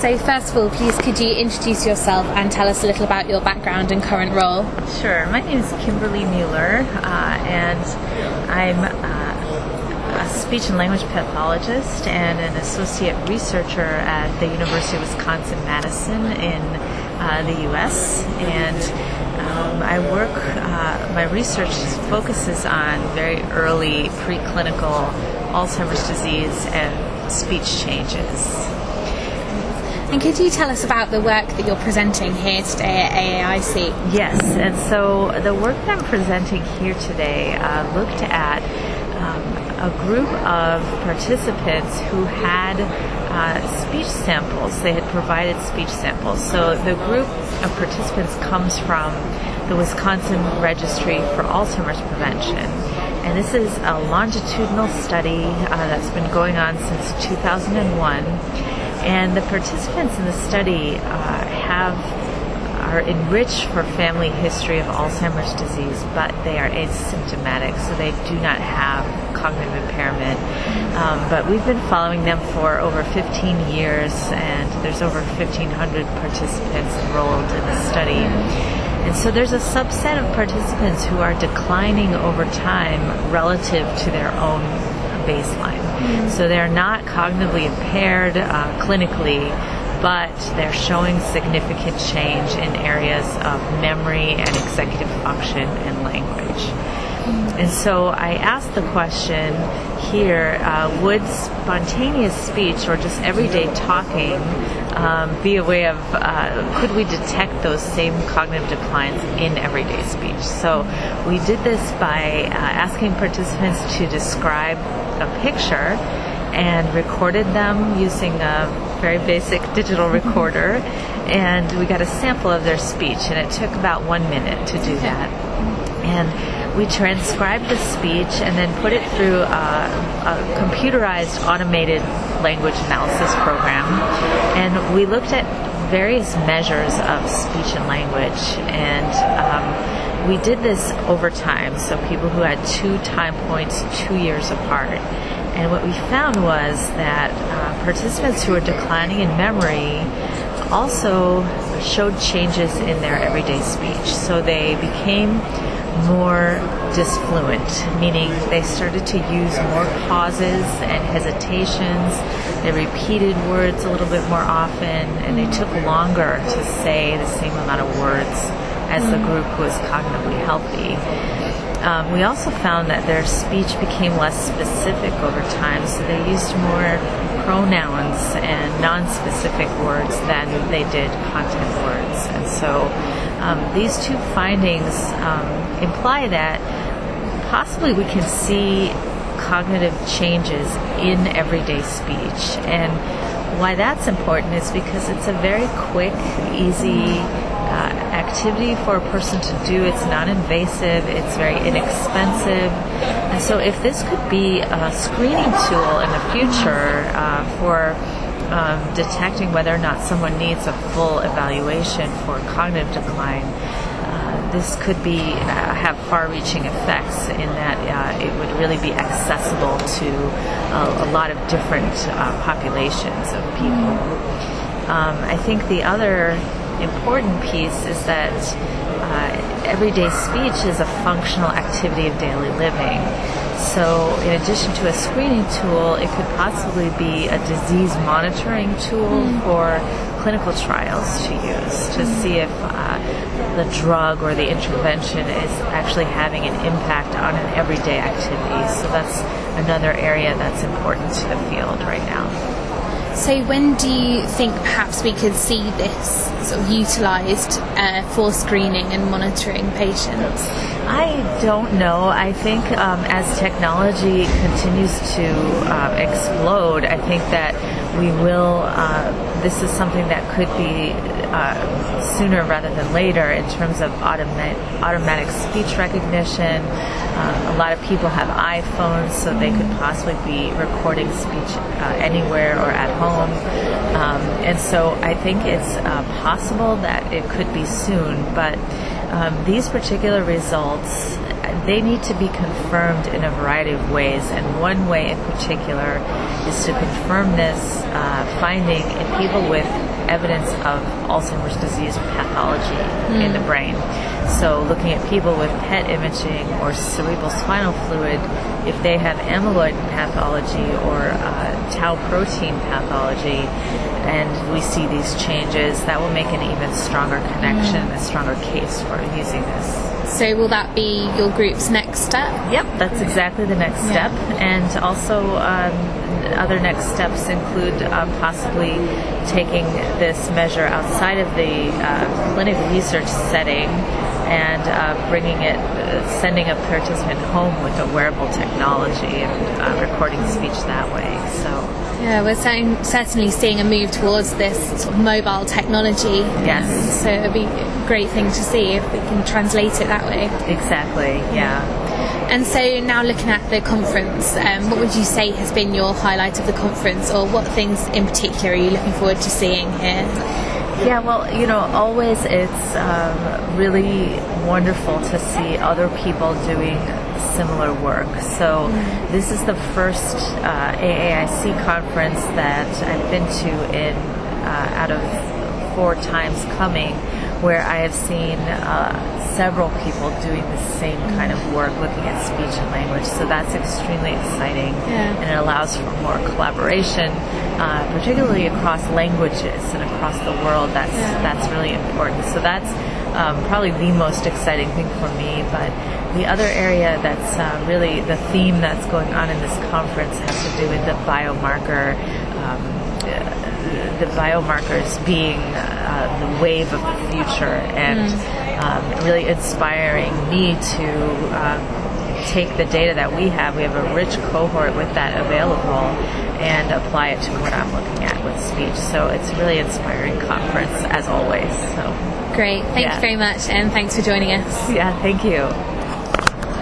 So, first of all, please could you introduce yourself and tell us a little about your background and current role? Sure. My name is Kimberly Mueller, uh, and I'm uh, a speech and language pathologist and an associate researcher at the University of Wisconsin Madison in uh, the U.S. And um, I work, uh, my research focuses on very early preclinical Alzheimer's disease and speech changes. And could you tell us about the work that you're presenting here today at AAIC? Yes, and so the work that I'm presenting here today uh, looked at um, a group of participants who had uh, speech samples. They had provided speech samples. So the group of participants comes from the Wisconsin Registry for Alzheimer's Prevention. And this is a longitudinal study uh, that's been going on since 2001 and the participants in the study uh, have are enriched for family history of Alzheimer's disease, but they are asymptomatic, so they do not have cognitive impairment. Um, but we've been following them for over 15 years, and there's over 1,500 participants enrolled in the study. And so there's a subset of participants who are declining over time relative to their own baseline. So they're not cognitively impaired uh, clinically, but they're showing significant change in areas of memory and executive function and language. And so I asked the question here uh, would spontaneous speech or just everyday talking um, be a way of, uh, could we detect those same cognitive declines in everyday speech? So we did this by uh, asking participants to describe a picture and recorded them using a very basic digital recorder and we got a sample of their speech and it took about one minute to do that. And we transcribed the speech and then put it through a, a computerized automated language analysis program. And we looked at various measures of speech and language and um, we did this over time so people who had two time points two years apart and what we found was that uh, participants who were declining in memory also showed changes in their everyday speech. So they became more disfluent, meaning they started to use more pauses and hesitations. They repeated words a little bit more often, and they took longer to say the same amount of words as the group who was cognitively healthy. Um, we also found that their speech became less specific over time, so they used more pronouns and non-specific words than they did content words. And so um, these two findings um, imply that possibly we can see cognitive changes in everyday speech. And why that's important is because it's a very quick, easy activity for a person to do. It's non-invasive. It's very inexpensive. And so, if this could be a screening tool in the future uh, for um, detecting whether or not someone needs a full evaluation for cognitive decline, uh, this could be uh, have far-reaching effects in that uh, it would really be accessible to a, a lot of different uh, populations of people. Um, I think the other important piece is that uh, everyday speech is a functional activity of daily living. So, in addition to a screening tool, it could possibly be a disease monitoring tool mm. for clinical trials to use to mm. see if uh, the drug or the intervention is actually having an impact on an everyday activity. So, that's another area that's important to the field right now. So, when do you think perhaps we could see this sort of utilised uh, for screening and monitoring patients? I don't know. I think um, as technology continues to uh, explode, I think that we will. Uh, this is something that could be uh, sooner rather than later in terms of automatic, automatic speech recognition. Uh, a lot of people have iPhones, so they could possibly be recording speech uh, anywhere or at home. Um, and so I think it's uh, possible that it could be soon, but um, these particular results they need to be confirmed in a variety of ways, and one way in particular is to confirm this uh, finding in people with evidence of Alzheimer's disease pathology mm. in the brain. So, looking at people with PET imaging or cerebral spinal fluid, if they have amyloid pathology or uh, tau protein pathology, and we see these changes, that will make an even stronger connection, mm. a stronger case for using this. So will that be your group's next step? Yep, that's exactly the next step. And also, um, other next steps include uh, possibly taking this measure outside of the uh, clinical research setting and uh, bringing it, uh, sending a participant home with a wearable technology and uh, recording speech that way. So. Yeah, we're certainly seeing a move towards this sort of mobile technology. Yes. So it'd be a great thing to see if we can translate it that way. Exactly, yeah. And so now looking at the conference, um, what would you say has been your highlight of the conference, or what things in particular are you looking forward to seeing here? Yeah, well, you know, always it's um, really wonderful to see other people doing similar work. So, mm-hmm. this is the first uh, AAIC conference that I've been to in uh, out of four times coming where I have seen uh, several people doing the same kind of work, looking at speech and language. So that's extremely exciting, yeah. and it allows for more collaboration, uh, particularly across languages and across the world. That's yeah. that's really important. So that's um, probably the most exciting thing for me. But the other area that's uh, really the theme that's going on in this conference has to do with the biomarker. Um, the biomarkers being uh, the wave of the future and mm. um, really inspiring me to uh, take the data that we have. We have a rich cohort with that available and apply it to what I'm looking at with speech. So it's a really inspiring conference as always. So great. thanks yeah. very much and thanks for joining us. Yeah, thank you.